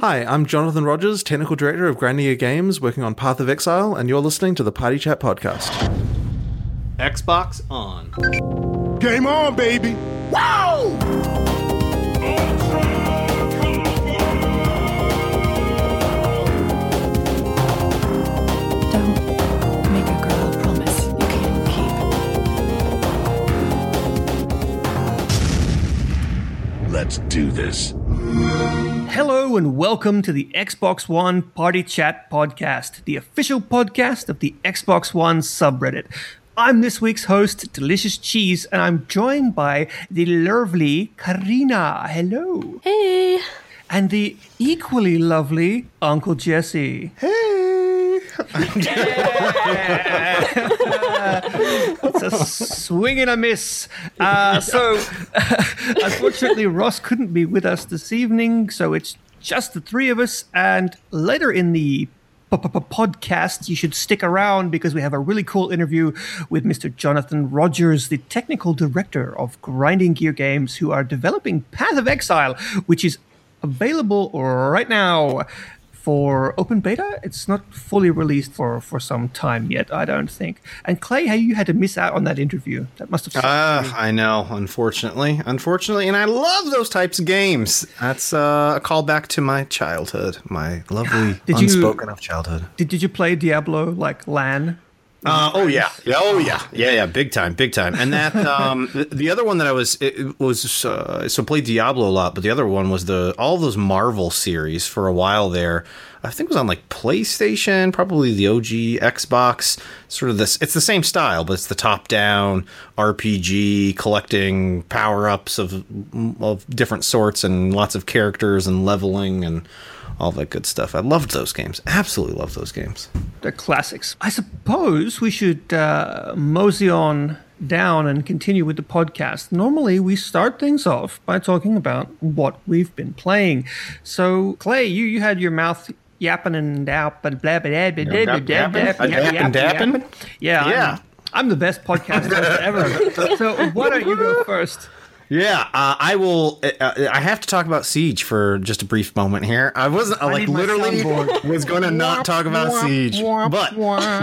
Hi, I'm Jonathan Rogers, Technical Director of Grinding Gear Games, working on Path of Exile, and you're listening to the Party Chat Podcast. Xbox on. Game on, baby. Wow! Don't make a girl a promise you can't keep. Let's do this. Hello and welcome to the Xbox One Party Chat Podcast, the official podcast of the Xbox One subreddit. I'm this week's host, Delicious Cheese, and I'm joined by the lovely Carina. Hello. Hey. And the equally lovely Uncle Jessy. Hey! It's a swing and a miss. Uh, so, unfortunately, Ross couldn't be with us this evening, so it's just the three of us. And later in the podcast, you should stick around because we have a really cool interview with Mr. Jonathan Rogers, the technical director of Grinding Gear Games, who are developing Path of Exile, which is available right now for open beta. It's not fully released for for some time yet, I don't think. And Clay, how you had to miss out on that interview? That must have. sucked. Uh, I know, unfortunately. Unfortunately, and I love those types of games. That's uh, a callback to my childhood, my lovely Did you- unspoken of childhood. did Did you play Diablo like LAN? Uh, oh yeah, yeah, oh yeah, yeah, yeah, big time, big time. And that um, the, the other one that I was it, it was uh, so played Diablo a lot, but the other one was the all those Marvel series for a while there. I think it was on like PlayStation, probably the OG Xbox. Sort of this, it's the same style, but it's the top-down RPG, collecting power-ups of of different sorts and lots of characters and leveling and all that good stuff. I loved those games. Absolutely loved those games. The classics. I suppose we should uh, mosey on down and continue with the podcast. Normally, we start things off by talking about what we've been playing. So, Clay, you you had your mouth yapping and yap and blah blah blah blah blah blah Yap, blah yapping? blah, A yap, yapping, yap, dapping? yapping. Yeah, Yeah. I'm, I'm the best podcast host ever. So, why don't you go first? Yeah, uh, I will. Uh, I have to talk about Siege for just a brief moment here. I wasn't I, like need literally was going to not talk about Siege, but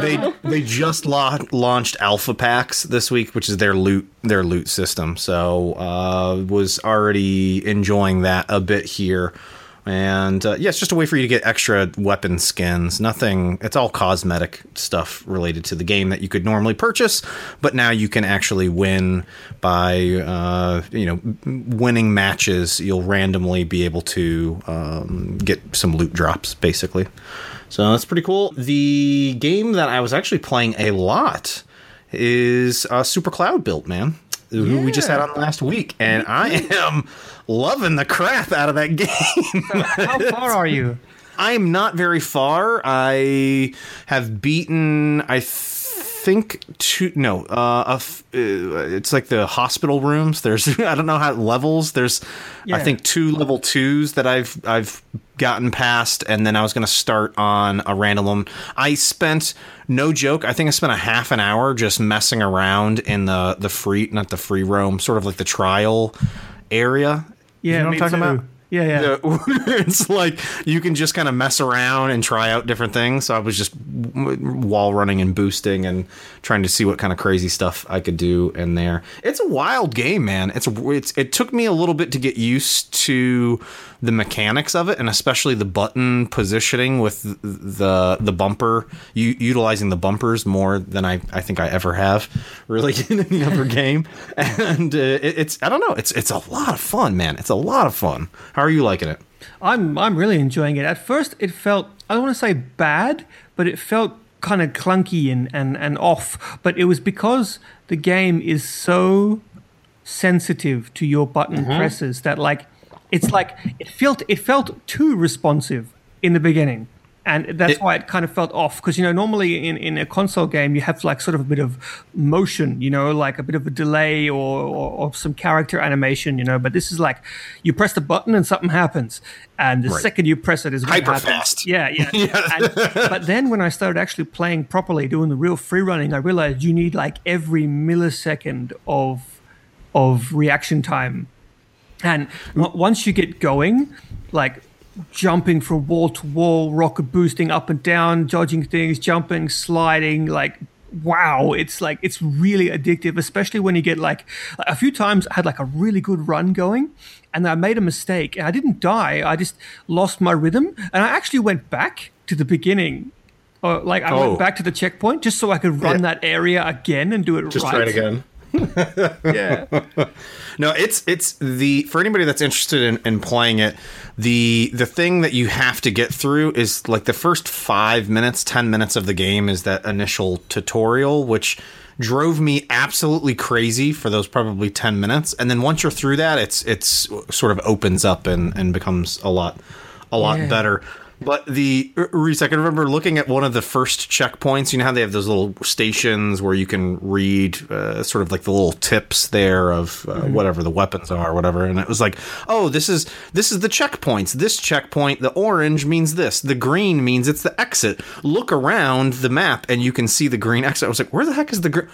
they they just la- launched Alpha Packs this week, which is their loot their loot system. So uh, was already enjoying that a bit here. And uh, yeah, it's just a way for you to get extra weapon skins. Nothing, it's all cosmetic stuff related to the game that you could normally purchase, but now you can actually win by, uh, you know, winning matches. You'll randomly be able to um, get some loot drops, basically. So that's pretty cool. The game that I was actually playing a lot is uh, Super Cloudbuilt, man. Who we just had on last week, and I am loving the crap out of that game. How far are you? I'm not very far. I have beaten, I think, two. No, uh, uh, it's like the hospital rooms. There's, I don't know how levels. There's, Yeah. I think, two level twos that I've I've gotten past, and then I was going to start on a random one. I spent, no joke, I think I spent a half an hour just messing around in the the free, not the free roam, sort of like the trial area. Yeah, you know what I'm talking too. about? Yeah, yeah. The- it's like you can just kind of mess around and try out different things. So I was just wall running and boosting and trying to see what kind of crazy stuff I could do in there. It's a wild game, man. It's it's it took me a little bit to get used to the mechanics of it, and especially the button positioning with the the bumper, u- utilizing the bumpers more than I, I think I ever have, really in any other game. And uh, it, it's I don't know, it's it's a lot of fun, man. It's a lot of fun. How are you liking it? I'm I'm really enjoying it. At first, it felt I don't want to say bad, but it felt kind of clunky and, and, and off. But it was because the game is so sensitive to your button presses that like it's like it felt it felt too responsive in the beginning. And that's It- why it kind of felt off because you know normally in, in a console game you have like sort of a bit of motion, you know, like a bit of a delay or, or, or some character animation, you know. But this is like you press the button and something happens, and the second you press it is Hyper happens. fast. Yeah, yeah. And, but then when I started actually playing properly, doing the real free running, I realized you need like every millisecond of of reaction time. And once you get going, like jumping from wall to wall, rocket boosting up and down, dodging things, jumping, sliding, like wow, it's like it's really addictive, especially when you get like a few times I had like a really good run going and I made a mistake and I didn't die, I just lost my rhythm and I actually went back to the beginning. Or like I Oh. went back to the checkpoint just so I could run Yeah. that area again and do it Just right. try it again. Yeah. No, it's it's the for anybody that's interested in, in playing it, the the thing that you have to get through is like the first five minutes, ten minutes of the game is that initial tutorial, which drove me absolutely crazy for those probably ten minutes. And then once you're through that, it's it's sort of opens up and, and becomes a lot a lot Yeah. better. But the Reese, I can remember looking at one of the first checkpoints. You know how they have those little stations where you can read uh, sort of like the little tips there of uh, whatever the weapons are, or whatever. And it was like, oh, this is this is the checkpoints. This checkpoint, the orange means this. The green means it's the exit. Look around the map and you can see the green exit. I was like, where the heck is the green?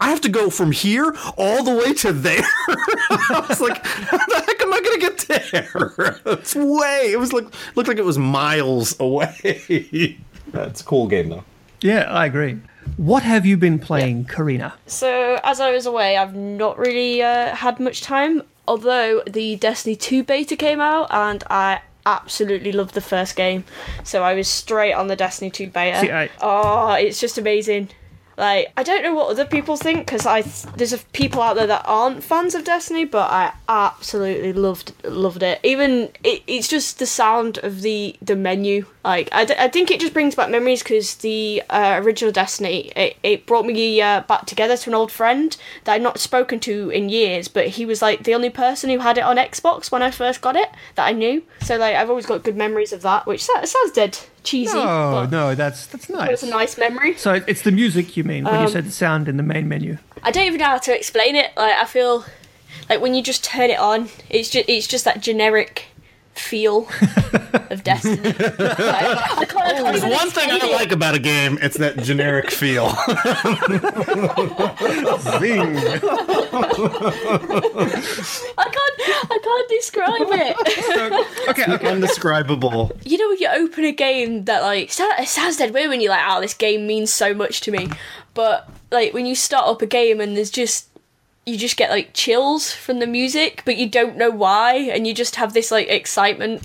I have to go from here all the way to there. I was like, how the heck am I going to get there? it's way. It was like looked like it was miles away. That's a cool game though. yeah, I agree. What have you been playing, Carina? So, as I was away, I've not really uh, had much time. Although the Destiny 2 beta came out, and I absolutely loved the first game. So, I was straight on the Destiny 2 beta. See, I- Oh, it's just amazing. Like, I don't know what other people think because I there's people out there that aren't fans of Destiny, but I absolutely loved loved it. Even it, it's just the sound of the the menu. Like, I, d- I think it just brings back memories because the uh, original Destiny it, it brought me uh, back together to an old friend that I'd not spoken to in years, but he was like the only person who had it on Xbox when I first got it that I knew. So like, I've always got good memories of that, which sounds dead cheesy. Oh no, that's that's nice. was a nice memory. So it's the music you mean when you Um, said the sound in the main menu. I don't even know how to explain it. Like I feel like when you just turn it on, it's just it's just that generic feel of Destiny. Like, I can't, I can't There's one thing I explain it. like about a game. It's that generic feel. Zing. I can't I can't describe it. Okay, okay. Undescribable. you know when you open a game that like it sounds dead weird when you're like, oh, this game means so much to me, but like when you start up a game and there's just you just get like chills from the music, but you don't know why, and you just have this like excitement.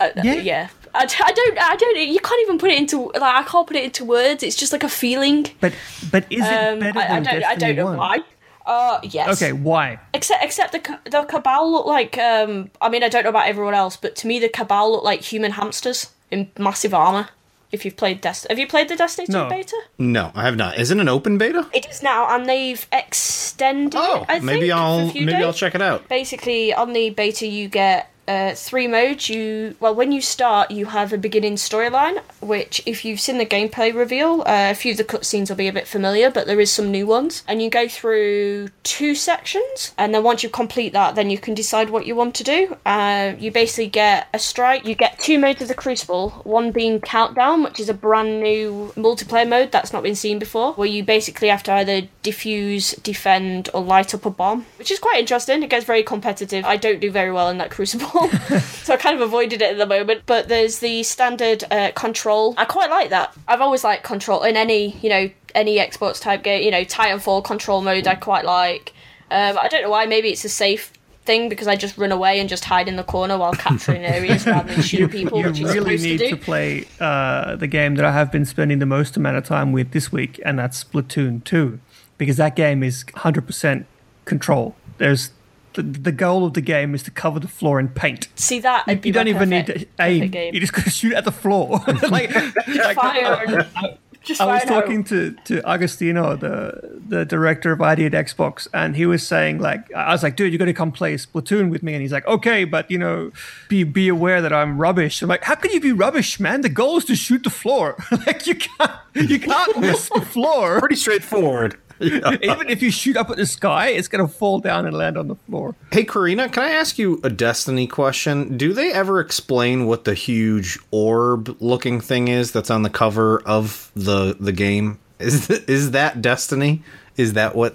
Uh, Yeah. yeah. I, I don't I don't you can't even put it into like I can't put it into words. It's just like a feeling. But but is it Um, better I, I than don't I don't know 1? why. Uh yes. Okay, why? Except except the the cabal look like um I mean I don't know about everyone else, but to me the cabal look like human hamsters in massive armor. If you've played Destiny, have you played the Destiny 2 No. beta? No, I have not. Is it an open beta? It is now, and they've extended. Oh, it, I maybe think, for a I'll few maybe I'll check it out. Basically, on the beta, you get uh, three modes. You well, when you start, you have a beginning storyline, which, if you've seen the gameplay reveal, uh, a few of the cutscenes will be a bit familiar, but there is some new ones. And you go through two sections, and then once you complete that, then you can decide what you want to do. Uh, you basically get a strike. You get two modes of the Crucible. One being Countdown, which is a brand new multiplayer mode that's not been seen before, where you basically have to either defuse, defend, or light up a bomb, which is quite interesting. It gets very competitive. I don't do very well in that Crucible, so I kind of avoided it at the moment. But there's the standard uh, control. I quite like that. I've always liked control in any, you know, any Xbox type game. You know, Titanfall control mode I quite like. Um, I don't know why. Maybe it's a safe thing because I just run away and just hide in the corner while capturing areas rather than shooting people, you really need to to, play uh, the game that I have been spending the most amount of time with this week, and that's Splatoon 2, because that game is 100% control. There's the, the goal of the game is to cover the floor in paint. See that? You, you don't my even need to aim. You just gotta shoot at the floor. like, like, fire. Uh, uh, just I was fire now. talking to, to Agostino, the the director of ID at Xbox, and he was saying like, I was like, dude, you got to come play Splatoon with me, and he's like, okay, but you know, be be aware that I'm rubbish. I'm like, how can you be rubbish, man? The goal is to shoot the floor. like you can't you can't miss the floor. Pretty straightforward. Even if you shoot up at the sky, it's gonna fall down and land on the floor. Hey, Carina, can I ask you a Destiny question? Do they ever explain what the huge orb-looking thing is that's on the cover of the the game? Is th- is that Destiny? Is that what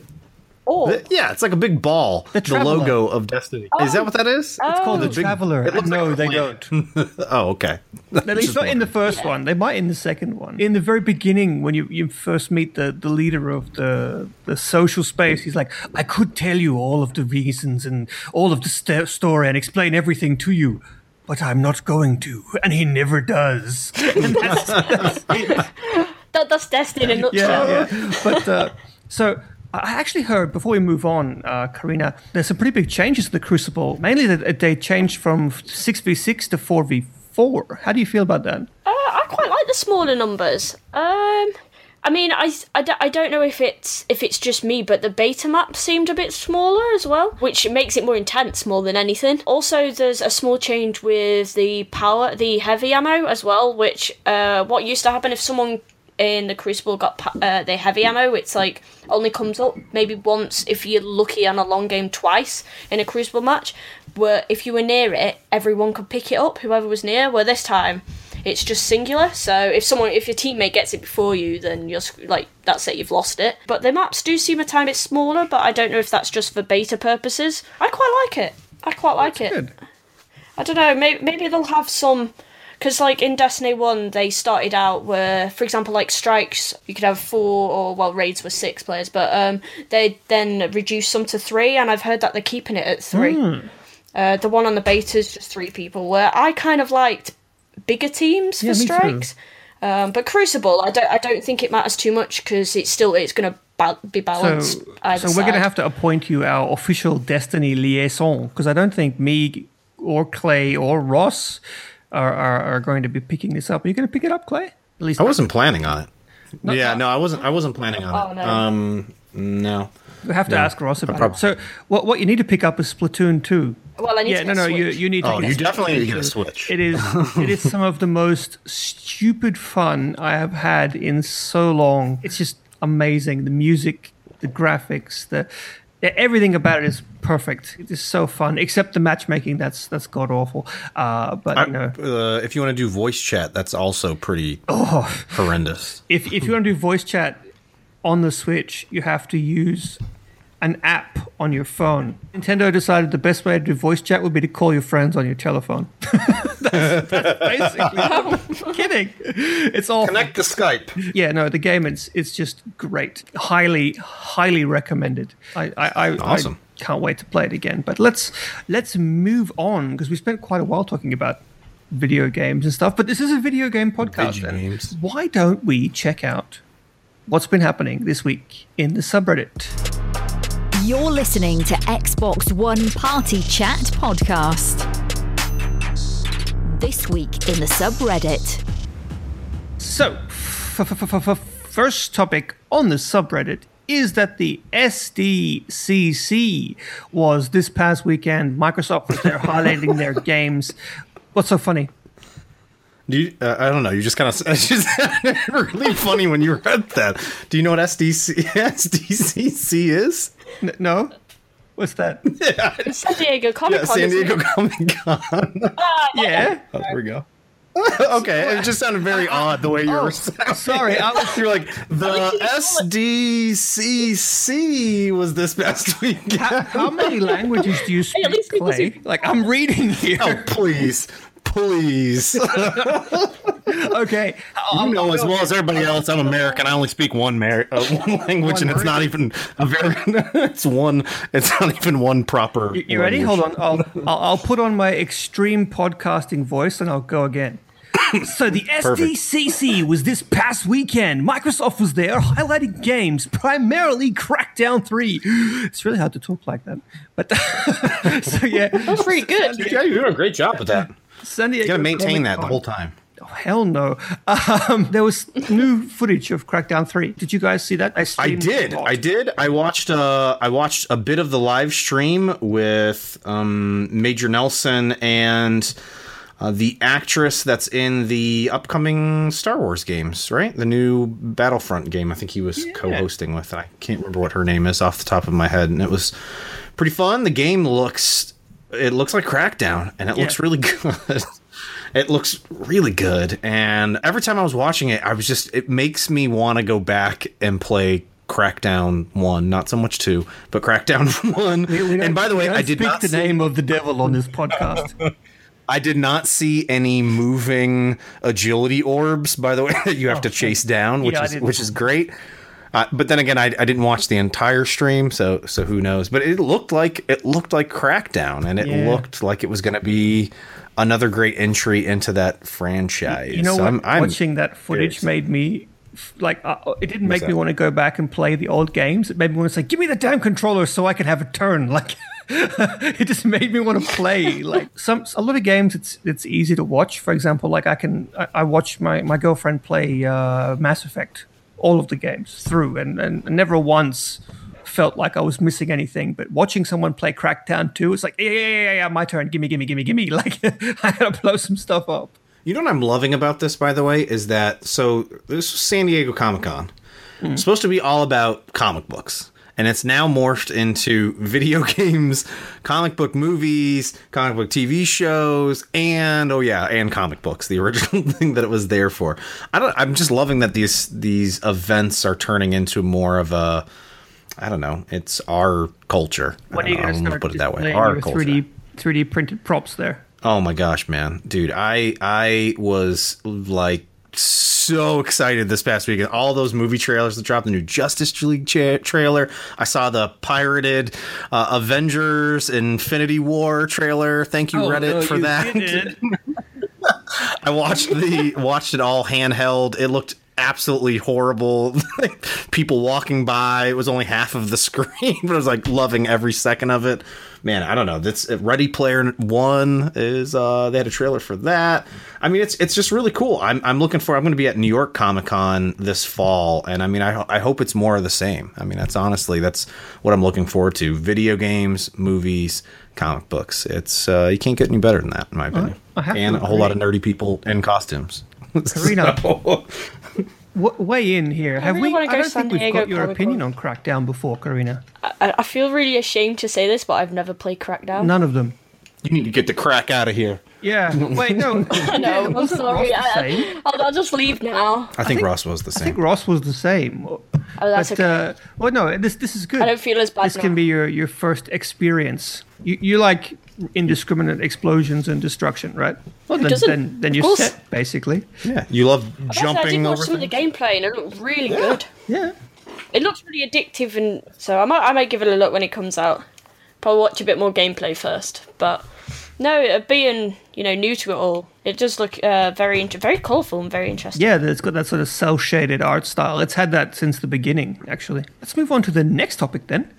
orb. The- yeah, it's like a big ball. The, Traveler. logo of Destiny. Is that what that is? It's called Oh. the Traveler. it looks no, like they planet. don't. Oh, okay. At least not in the first one. They might in the second one. In the very beginning, when you, you first meet the, the leader of the the social space, he's like, "I could tell you all of the reasons and all of the st- story and explain everything to you." But I'm not going to, and he never does. That's, that's. That, that's Destiny in a nutshell. Yeah, yeah. But uh, so I actually heard before we move on, uh, Carina, there's some pretty big changes to the Crucible. Mainly that they changed from six v six to four v four. How do you feel about that? Uh, I quite like the smaller numbers. Um, I mean, I I don't know if it's if it's just me, but the beta map seemed a bit smaller as well, which makes it more intense more than anything. Also, there's a small change with the power, the heavy ammo as well, which uh, what used to happen if someone in the Crucible got uh, the heavy ammo, it's like only comes up maybe once if you're lucky on a long game twice in a Crucible match. Where if you were near it, everyone could pick it up, whoever was near. Where this time, it's just singular. So if someone, if your teammate gets it before you, then you're like that's it, you've lost it. But the maps do seem a tiny bit smaller, but I don't know if that's just for beta purposes. I quite like it. I quite like it. Good. I don't know. Maybe maybe they'll have some. Because, like, in Destiny 1, they started out where, for example, like, strikes, you could have four, or, well, raids were six players, but um, they then reduced some to three, and I've heard that they're keeping it at three. Hmm. Uh, the one on the beta is just three people, where I kind of liked bigger teams for Yeah, strikes. Um, but Crucible, I don't, I don't think it matters too much because it's still it's going to ba- be balanced. either so we're going to have to appoint you our official Destiny liaison because I don't think me or Clay or Ross are, are, are going to be picking this up. Are you going to pick it up, Clay? At least I wasn't planning on it. yeah, no, I wasn't. I wasn't planning on Oh, it. no. Um, no. we have to no. ask Ross about it. So what what you need to pick up is Splatoon two. Well, I need yeah, to no, no, you you need to. Oh, get you definitely need to get a Switch. Switch. It is it is some of the most stupid fun I have had in so long. It's just amazing. The music, the graphics, the everything about it is perfect. It is so fun, except the matchmaking. That's that's god awful. Uh, but you know, Uh, if you want to do voice chat, that's also pretty Oh. horrendous. if if you want to do voice chat on the Switch, you have to use an app on your phone. Nintendo decided the best way to do voice chat would be to call your friends on your telephone. that's, that's basically kidding. It's all Connect to Skype. yeah. No, the game it's it's just great. Highly highly recommended. I I, I Awesome. I can't wait to play it again. But let's let's move on because we spent quite a while talking about video games and stuff. But this is a video game podcast. Video games. Why don't we check out what's been happening this week in the subreddit? You're listening to Xbox One Party Chat Podcast. This week in the subreddit. So, f- f- f- first topic on the subreddit is that the SDCC was this past weekend. Microsoft was there highlighting their games. What's so funny? Do you, uh, I don't know. You just kind of it's just really funny when you read that. Do you know what SDC SDCC is? N- no? What's that? Yeah. San Diego Comic Yeah, Con. San Diego? Comic Con. yeah. Oh, there we go. okay, it just sounded very odd the way you were saying. Oh, Sorry, I was You're like the SDCC was this past weekend. how, how many languages do you speak, At least people Clay? speak- Like, I'm reading here. Oh, please, please. Okay. You know as well as everybody else, I'm American. I only speak one Mar- uh, one language, and it's not even a very. it's one. It's not even one proper. You, you ready? Hold on. I'll, I'll I'll put on my extreme podcasting voice and I'll go again. so the SDCC was this past weekend. Microsoft was there highlighting games, primarily Crackdown 3. It's really hard to talk like that. But so yeah, That's pretty good. Yeah, you're doing a great job with that. San Diego You gotta maintain that the whole time. Oh, hell no. Um, there was new footage of Crackdown 3. Did you guys see that? I streamed did. I did. I watched. Uh, I watched a bit of the live stream with um, Major Nelson and uh, the actress that's in the upcoming Star Wars games. Right, the new Battlefront game. I think he was co-hosting with. I can't remember what her name is off the top of my head, and it was pretty fun. The game looks. It looks like Crackdown, and it Yeah. looks really good. It looks really good, and every time I was watching it, I was just it makes me want to go back and play Crackdown one, not so much two, but Crackdown one. and by the way, We don't I did speak not the see, name of the devil on this podcast. I did not see any moving agility orbs. By the way, that you have to oh, chase down, which Yeah, is which is great. Uh, but then again, I, I didn't watch the entire stream, so so who knows? But it looked like it looked like Crackdown, and it Yeah. looked like it was going to be another great entry into that franchise. You know So what? I'm, I'm Watching that footage curious. made me like uh, it didn't make me want to go back and play the old games. It made me want to say, "Give me the damn controller so I can have a turn." Like it just made me want to play. Like some a lot of games, it's it's easy to watch. For example, like I can I, I watch my my girlfriend play uh, Mass Effect, all of the games through, and and never once felt like I was missing anything. But watching someone play Crackdown 2, it's like, yeah, yeah, yeah, yeah, my turn. Gimme, gimme, gimme, gimme. Like I gotta blow some stuff up. You know what I'm loving about this, by the way, is that so this was San Diego Comic Con. Hmm. It's supposed to be all about comic books. And it's now morphed into video games, comic book movies, comic book TV shows, and oh yeah, and comic books, the original thing that it was there for. I don't I'm just loving that these these events are turning into more of a I don't know, it's our culture. When are you going to put it that way. Our culture. 3D 3D printed props there? Oh my gosh, man, dude, I I was like so excited this past weekend. All those movie trailers that dropped, the new Justice League cha- trailer. I saw the pirated uh, Avengers Infinity War trailer. Thank you, Reddit, for that. I watched the watched it all handheld. It looked absolutely horrible. People walking by. It was only half of the screen, but I was like loving every second of it. Man, I don't know. That's Ready Player One is. uh They had a trailer for that. I mean, it's it's just really cool. I'm I'm looking for. I'm going to be at New York Comic Con this fall, and I mean, I I hope it's more of the same. I mean, that's honestly that's what I'm looking forward to. Video games, movies, comic books. It's uh you can't get any better than that, in my opinion. And a whole lot of nerdy people in costumes. Carina, w- weigh in here. Have really we? wanna I don't San think we've got your Comic-Con. opinion on Crackdown before, Carina. I, I feel really ashamed to say this, but I've never played Crackdown. None of them. You need to get the crack out of here. Yeah. Wait, no. no, I'm Wasn't sorry. Ross I, I'll, I'll just leave now. I think, Ross was the same. I think. Ross was the same. Oh, that's but okay. uh, well, no, this this is good. I don't feel as bad This can be your your first experience. You you like indiscriminate explosions and destruction, right? Well, then then, then you're set, basically. Yeah, you love Actually, I did jumping watch over. some of the things? gameplay and it looked really good. Yeah. It looks really addictive, and so I might I might give it a look when it comes out. Probably watch a bit more gameplay first, but no, uh, being you know new to it all, it does look uh, very int- very colourful and very interesting. Yeah, it's got that sort of cel shaded art style. It's had that since the beginning, actually. Let's move on to the next topic then.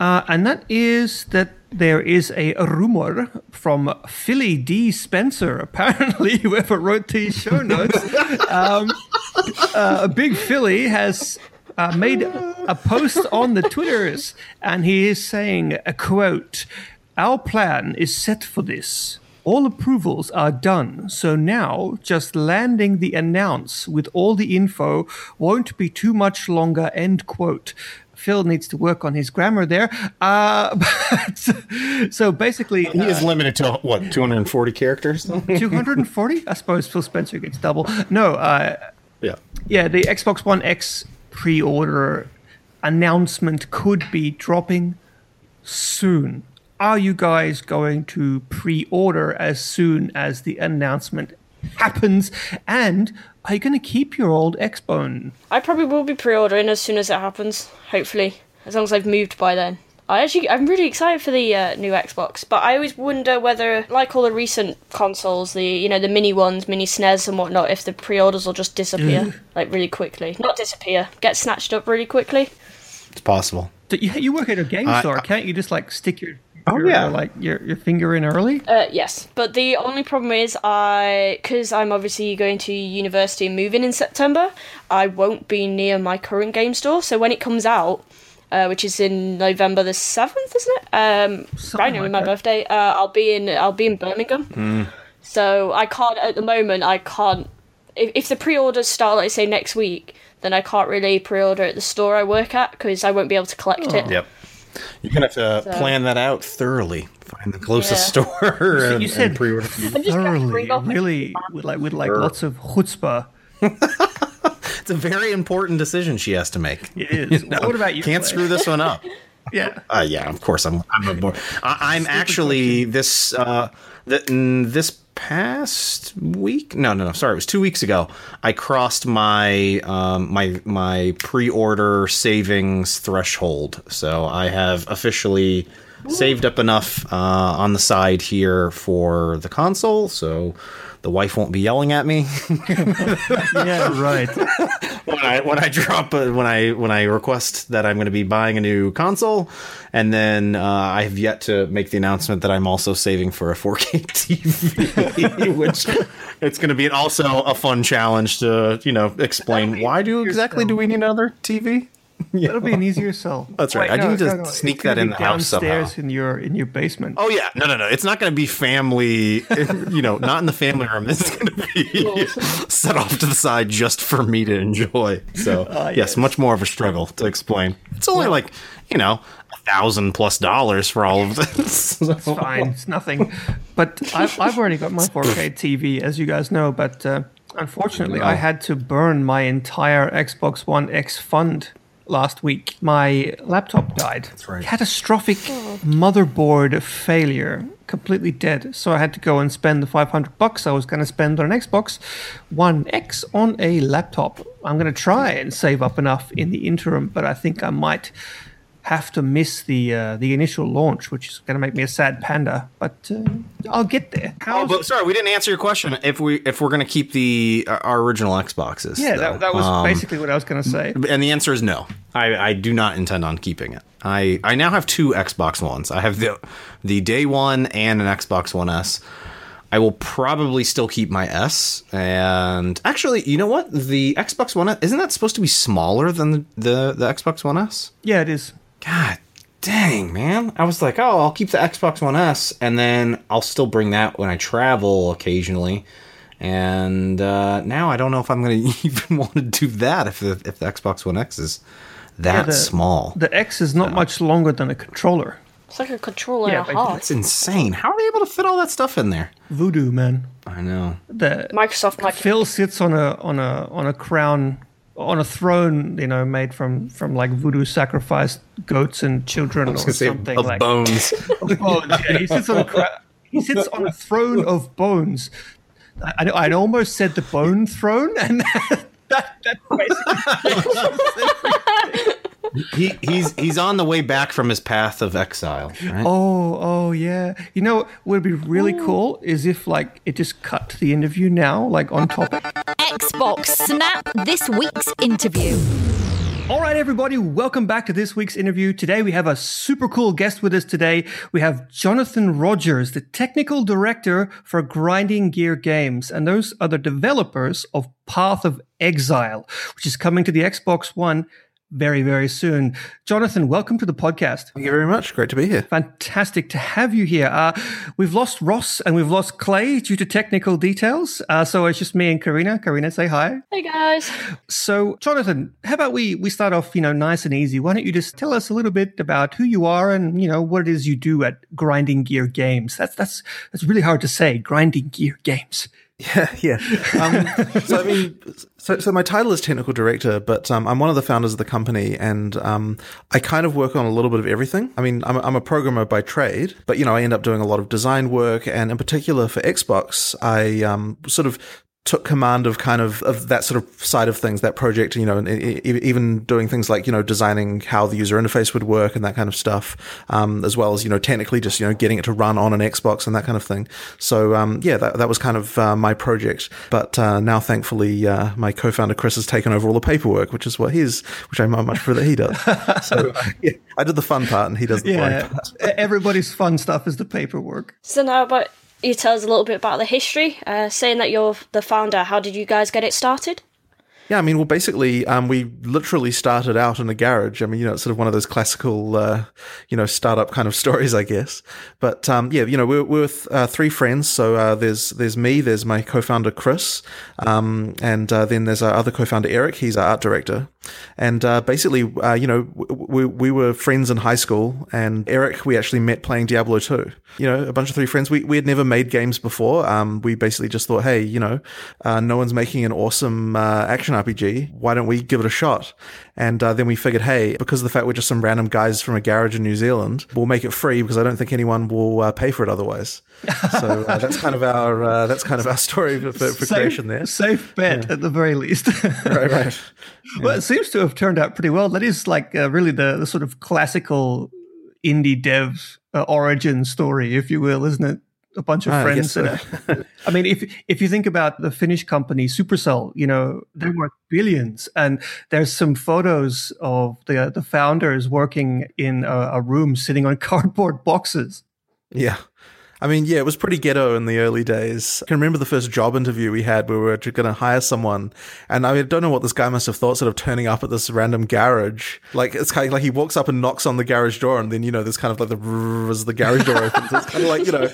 Uh, and that is that there is a, rumor from Philly D. Spencer, apparently, whoever wrote these show notes. um, uh, Big Philly has uh, made a post on the Twitters, and he is saying, a quote, Our plan is set for this. All approvals are done, so now just landing the announce with all the info won't be too much longer. End quote. Phil needs to work on his grammar there. Uh, but, so basically, He is limited to what 240 characters. 240? I suppose Phil Spencer gets double. No, uh, yeah. yeah, the Xbox One X pre order announcement could be dropping soon. Are you guys going to pre order as soon as the announcement happens? And are you going to keep your old Xbone? I probably will be pre-ordering as soon as it happens. Hopefully, as long as I've moved by then. I actually, I'm really excited for the uh, new Xbox, but I always wonder whether, like all the recent consoles, the you know the mini ones, mini SNES and whatnot, if the pre-orders will just disappear like really quickly. Not disappear, get snatched up really quickly. It's possible. You, you work at a game I- store, can't you just like stick your, Oh, your, yeah. like your, your finger in early? Uh, yes, but the only problem is I, because I'm obviously going to university and moving in September, I won't be near my current game store. So when it comes out, uh, which is in November the seventh, isn't it? Um, right now, like my that. birthday. Uh, I'll be in I'll be in Birmingham. So I can't at the moment. I can't. If, if the pre-orders start, like say next week, then I can't really pre-order at the store I work at because I won't be able to collect it. Yep. You're gonna have to So- plan that out thoroughly. Find the closest Yeah. store and, you said- and pre-order. I'm just gonna Thoroughly, really, with like with like lots of chutzpah. It's it's a very important decision she has to make. It is. What about you? Can't Clay? screw this one up. Yeah. Uh, yeah, of course. I'm. I'm a more. I, I'm actually this. Uh, th- this past week. No, no, no. Sorry, it was two weeks ago. I crossed my um, my my pre-order savings threshold, so I have officially saved up enough uh, on the side here for the console. So the wife won't be yelling at me. Yeah, right. when I when I drop a, when I when I request that I'm going to be buying a new console, and then uh, I have yet to make the announcement that I'm also saving for a 4K TV, which it's going to be also a fun challenge to you know explain why do exactly do we need another TV? That'll be an easier sell. That's right. I need to sneak It's gonna that in the house somehow. downstairs in your in your basement. Oh yeah, no, no, no. It's not going to be family. You know, not in the family room. This is going to be set off to the side just for me to enjoy. So yes, yes. much more of a struggle to explain. It's only like you know a thousand plus dollars for all of this. It's fine. It's nothing. But I've, I've already got my 4K TV, as you guys know. But uh, unfortunately, I had to burn my entire Xbox One X fund last week. My laptop died. That's right. Catastrophic hmm. motherboard failure. Completely dead. So I had to go and spend the 500 bucks I was going to spend on an Xbox One X on a laptop. I'm going to try and save up enough in the interim, but I think I might have to miss the uh, the initial launch, which is going to make me a sad panda. But uh, I'll get there. Oh, but sorry, we didn't answer your question. If we if we're going to keep the uh, our original Xboxes, yeah, that, that was Um, basically what I was going to say. And the answer is no. I, I do not intend on keeping it. I, I now have two Xbox Ones. I have the the day one and an Xbox One S. I will probably still keep my S. And actually, you know what? The Xbox One S, isn't that supposed to be smaller than the, the, the Xbox One S? Yeah, it is. God dang, man. I was like, oh, I'll keep the Xbox One S and then I'll still bring that when I travel occasionally. And uh, now I don't know if I'm going to even want to do that if the, if the Xbox One X is that the- small. The X is not much longer than a controller. It's like a controller Yeah, and a but. That's insane. How are they able to fit all that stuff in there? Voodoo, man. I know. The Microsoft Phil sits on a on a on a crown on a throne, you know, made from from like voodoo sacrificed goats and children or something of like bones. of bones. Yeah, he sits on a cra- he sits on a throne of bones. I, I, almost said the bone throne, and that, that basically. he, he's he's on the way back from his path of exile. Right? Oh, oh yeah. You know, what would be really cool is if like it just cut to the interview now, like on topic. Xbox Snap this week's interview. All right, everybody, welcome back to this week's interview. Today we have a super cool guest with us today. We have Jonathan Rogers, the technical director for Grinding Gear Games, and those are the developers of Path of Exile, which is coming to the Xbox One very, very soon. Jonathan, welcome to the podcast. Thank you very much. Great to be here. Fantastic to have you here. Uh, we've lost Ross and we've lost Clay due to technical details. Uh, so it's just me and Carina. Carina, say hi. Hey guys. So, Jonathan, how about we we start off, you know, nice and easy. Why don't you just tell us a little bit about who you are and you know what it is you do at Grinding Gear Games? That's that's that's really hard to say. Grinding Gear Games. Yeah, yeah. Um, so I mean, so so my title is technical director, but um, I'm one of the founders of the company, and um, I kind of work on a little bit of everything. I mean, I'm a, I'm a programmer by trade, but you know, I end up doing a lot of design work, and in particular for Xbox, I um, sort of took command of kind of of that sort of side of things, that project, you know, and even doing things like you know designing how the user interface would work and that kind of stuff, um, as well as you know technically just you know getting it to run on an Xbox and that kind of thing. So um, yeah, that that was kind of uh, my project. But uh, now, thankfully, uh, my co-founder Chris has taken over all the paperwork, which is what his, which I much prefer that he does. So yeah, I did the fun part, and he does the boring Yeah, part. everybody's fun stuff is the paperwork. So now about you tell us a little bit about the history. Uh, saying that you're the founder, how did you guys get it started? Yeah, I mean, well, basically, um, we literally started out in a garage. I mean, you know, it's sort of one of those classical, uh, you know, startup kind of stories, I guess. But um, yeah, you know, we're, we're with uh, three friends. So uh, there's there's me, there's my co-founder Chris, um, and uh, then there's our other co-founder Eric. He's our art director. And uh, basically, uh, you know, we, we were friends in high school, and Eric, we actually met playing Diablo 2. You know, a bunch of three friends. We, we had never made games before. Um, we basically just thought, hey, you know, uh, no one's making an awesome uh, action RPG. Why don't we give it a shot? And uh, then we figured, hey, because of the fact we're just some random guys from a garage in New Zealand, we'll make it free because I don't think anyone will uh, pay for it otherwise. So uh, that's kind of our uh, that's kind of our story for, for, Safe- creation there. Safe bet at the very least. Right, right. Well, it seems to have turned out pretty well. That is like uh, really the, the sort of classical indie dev uh, origin story, if you will, isn't it? A bunch of Ah, I friends. and a- I mean, if if you think about the Finnish company Supercell, you know they're worth billions, and there's some photos of the the founders working in a, a room sitting on cardboard boxes. Yeah. I mean, yeah, it was pretty ghetto in the early days. I can remember the first job interview we had where we were going to hire someone. And I, mean, I don't know what this guy must have thought, sort of turning up at this random garage. Like, it's kind of like he walks up and knocks on the garage door, and then, you know, there's kind of like the as the garage door opens. It's kind of like, you know,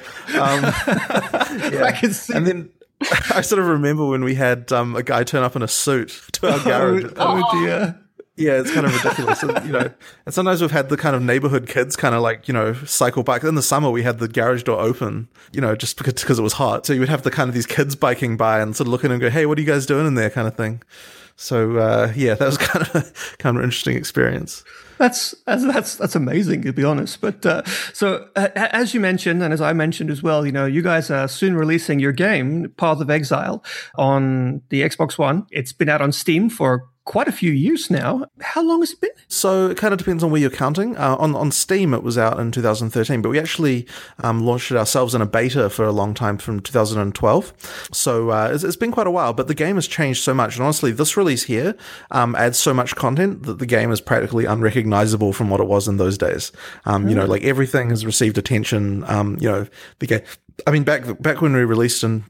um, yeah. I can see. And then I sort of remember when we had um, a guy turn up in a suit to our garage. Oh, oh dear. Yeah, it's kind of ridiculous. and, you know, and sometimes we've had the kind of neighborhood kids kind of like, you know, cycle bike. In the summer, we had the garage door open, you know, just because, because it was hot. So you would have the kind of these kids biking by and sort of look in and go, hey, what are you guys doing in there kind of thing. So, uh, yeah, that was kind of kind of an interesting experience. That's that's that's, that's amazing to be honest. But uh, so uh, as you mentioned, and as I mentioned as well, you know, you guys are soon releasing your game, Path of Exile, on the Xbox One. It's been out on Steam for quite a few years now. How long has it been? So it kind of depends on where you're counting. Uh, on on Steam, it was out in 2013, but we actually um, launched it ourselves in a beta for a long time from 2012. So uh, it's, it's been quite a while, but the game has changed so much. And honestly, this release here um, adds so much content that the game is practically unrecognizable from what it was in those days. Um, You know, like everything has received attention. Um, you know, the game. I mean, back back when we released in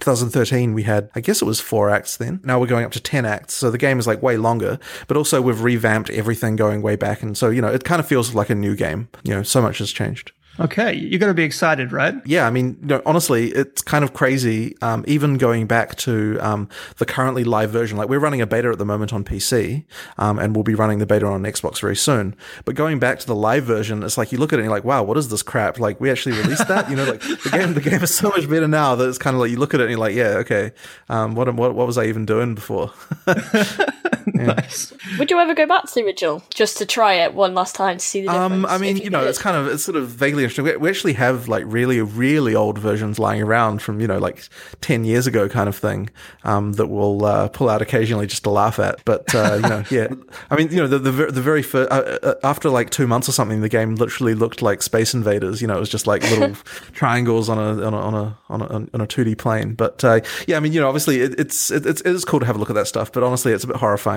2013 we had i guess it was four acts then. Now we're going up to 10 acts so the game is like way longer but also we've revamped everything going way back and so you know it kind of feels like a new game. You know so much has changed Okay, you're going to be excited, right? yeah, I mean, you know, honestly, it's kind of crazy. Um, even going back to um, the currently live version, like we're running a beta at the moment on PC, um, and we'll be running the beta on Xbox very soon. But going back to the live version, it's like you look at it and you're like, wow, what is this crap? Like we actually released that, you know, like the game, the game is so much better now that it's kind of like you look at it and you're like, yeah, okay, um, what, what, what was I even doing before? Nice. Would you ever go back to the original just to try it one last time to see the difference? Um, I mean, if you know, did? it's kind of it's sort of vaguely interesting. We, we actually have like really, really old versions lying around from you know like ten years ago, kind of thing, um, that we'll uh, pull out occasionally just to laugh at. But uh, you know, yeah, I mean, you know, the the, the very first uh, uh, after like two months or something, the game literally looked like Space Invaders. You know, it was just like little triangles on a on a on a on a on a two D plane. But uh, yeah, I mean, you know, obviously it, it's it, it's it is cool to have a look at that stuff, but honestly, it's a bit horrifying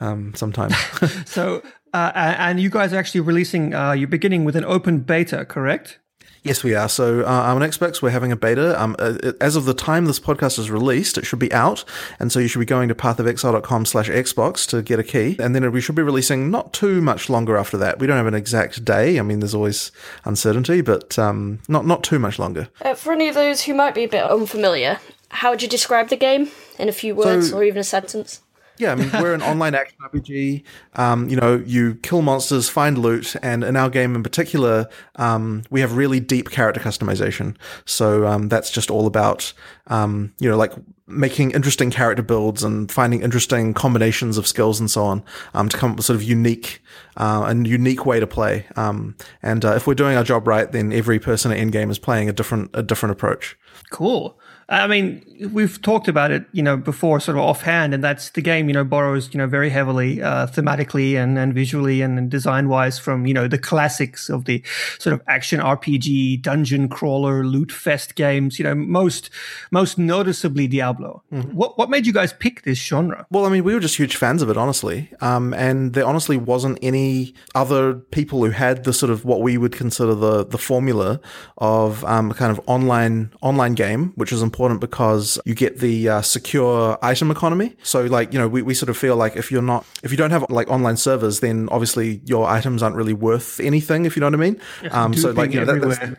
um, sometimes. So, uh, and you guys are actually releasing. Uh, you're beginning with an open beta, correct? Yes, we are. So uh, I'm on Xbox, we're having a beta. Um, uh, as of the time this podcast is released, it should be out, and so you should be going to pathofexile.com slash Xbox to get a key, and then we should be releasing not too much longer after that. We don't have an exact day. I mean, there's always uncertainty, but um, not not too much longer. Uh, for any of those who might be a bit unfamiliar, how would you describe the game in a few words So- or even a sentence? Yeah, I mean, we're an online action RPG. Um, you know, you kill monsters, find loot, and in our game in particular, um, we have really deep character customization. So um, that's just all about, um, you know, like making interesting character builds and finding interesting combinations of skills and so on um, to come up with sort of unique, uh, a unique way to play. Um, and uh, if we're doing our job right, then every person at Endgame is playing a different, a different approach. Cool. I mean, we've talked about it, you know, before, sort of offhand, and that's the game, you know, borrows, you know, very heavily uh, thematically and, and visually and design wise from, you know, the classics of the sort of action RPG, dungeon crawler, loot fest games. You know, most most noticeably Diablo. What what made you guys pick this genre? Well, I mean, we were just huge fans of it, honestly. Um, and there honestly wasn't any other people who had the sort of what we would consider the the formula of um, kind of online online game, which is important because you get the uh, secure item economy. So, like, you know, we, we sort of feel like if you're not if you don't have like online servers, then obviously your items aren't really worth anything. If you know what I mean. Um, so, like, you know, that.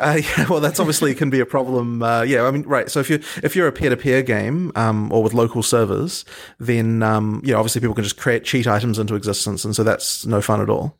Uh, yeah, well, that's obviously can be a problem. Uh, yeah, I mean, right. So if you if you're a peer to peer game um, or with local servers, then um, obviously people can just create cheat items into existence, and so that's no fun at all.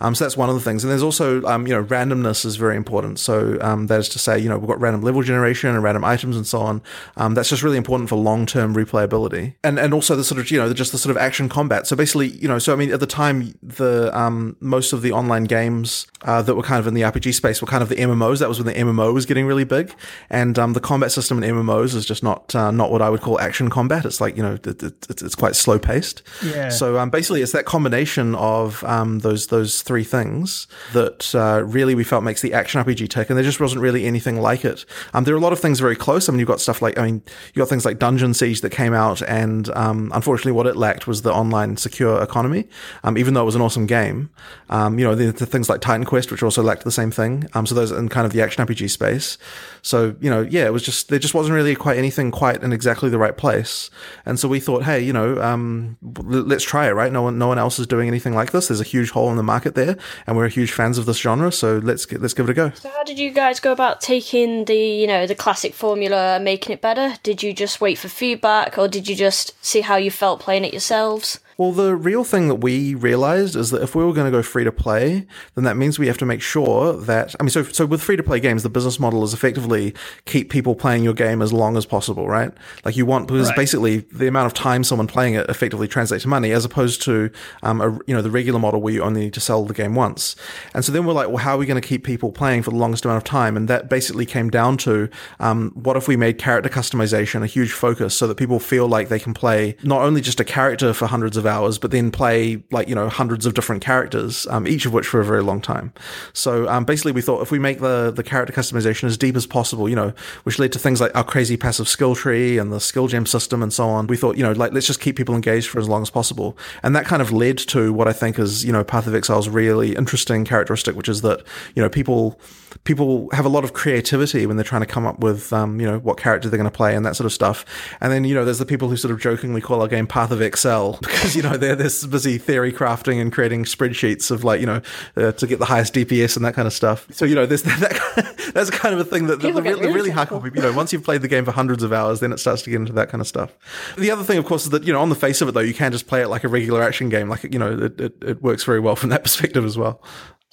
Um, so that's one of the things. And there's also um, you know randomness is very important. So um, that is to say, you know, we've got random level generation and random items and so on. Um, that's just really important for long term replayability, and and also the sort of you know just the sort of action combat. So basically, you know, so I mean, at the time, the most of the online games uh, that were kind of in the RPG space were kind of the MMOs that was when the MMO was getting really big, and um, the combat system in MMOs is just not uh, not what I would call action combat. It's like you know it, it, it's, it's quite slow paced. Yeah. So um, basically, it's that combination of um, those those three things that uh, really we felt makes the action RPG tick, and there just wasn't really anything like it. Um, there are a lot of things very close. I mean, you've got stuff like I mean, you got things like Dungeon Siege that came out, and um, unfortunately, what it lacked was the online secure economy. Um, even though it was an awesome game, um, you know, the, the things like Titan Quest, which also lacked the same thing. Um, so those in kind of the action RPG space. So, you know, yeah, it was just, there just wasn't really quite anything quite in exactly the right place. And so we thought, hey, you know, um, let's try it, right? No one, no one else is doing anything like this. There's a huge hole in the market there and we're huge fans of this genre. So let's get, let's give it a go. So how did you guys go about taking the, you know, the classic formula and making it better? Did you just wait for feedback or did you just see how you felt playing it yourselves? Well, the real thing that we realized is that if we were going to go free to play, then that means we have to make sure that, I mean, so, so with free to play games, the business model is effectively keep people playing your game as long as possible, right? Like you want, because Right. basically the amount of time someone playing it effectively translates to money as opposed to, um, a, you know, the regular model where you only need to sell the game once. And so then we're like, well, how are we going to keep people playing for the longest amount of time? And that basically came down to, um, what if we made character customization a huge focus so that people feel like they can play not only just a character for hundreds of hours, but then play like, you know, hundreds of different characters, um, each of which for a very long time. So, um, basically we thought if we make the, the character customization as deep as possible, you know, which led to things like our crazy passive skill tree and the skill gem system and so on, we thought, you know, like, let's just keep people engaged for as long as possible. And that kind of led to what I think is, you know, Path of Exile's really interesting characteristic, which is that, you know, people, people have a lot of creativity when they're trying to come up with, um, you know, what character they're going to play and that sort of stuff. And then, you know, there's the people who sort of jokingly call our game Path of Excel because, you know, they're this busy theory crafting and creating spreadsheets of like, you know, uh, to get the highest DPS and that kind of stuff. So, you know, there's that, that's kind of a thing that the, People the, get the really really hardcore people, you know, once you've played the game for hundreds of hours, then it starts to get into that kind of stuff. The other thing, of course, is that, you know, on the face of it though, you can just play it like a regular action game. Like, you know, it, it, it works very well from that perspective as well.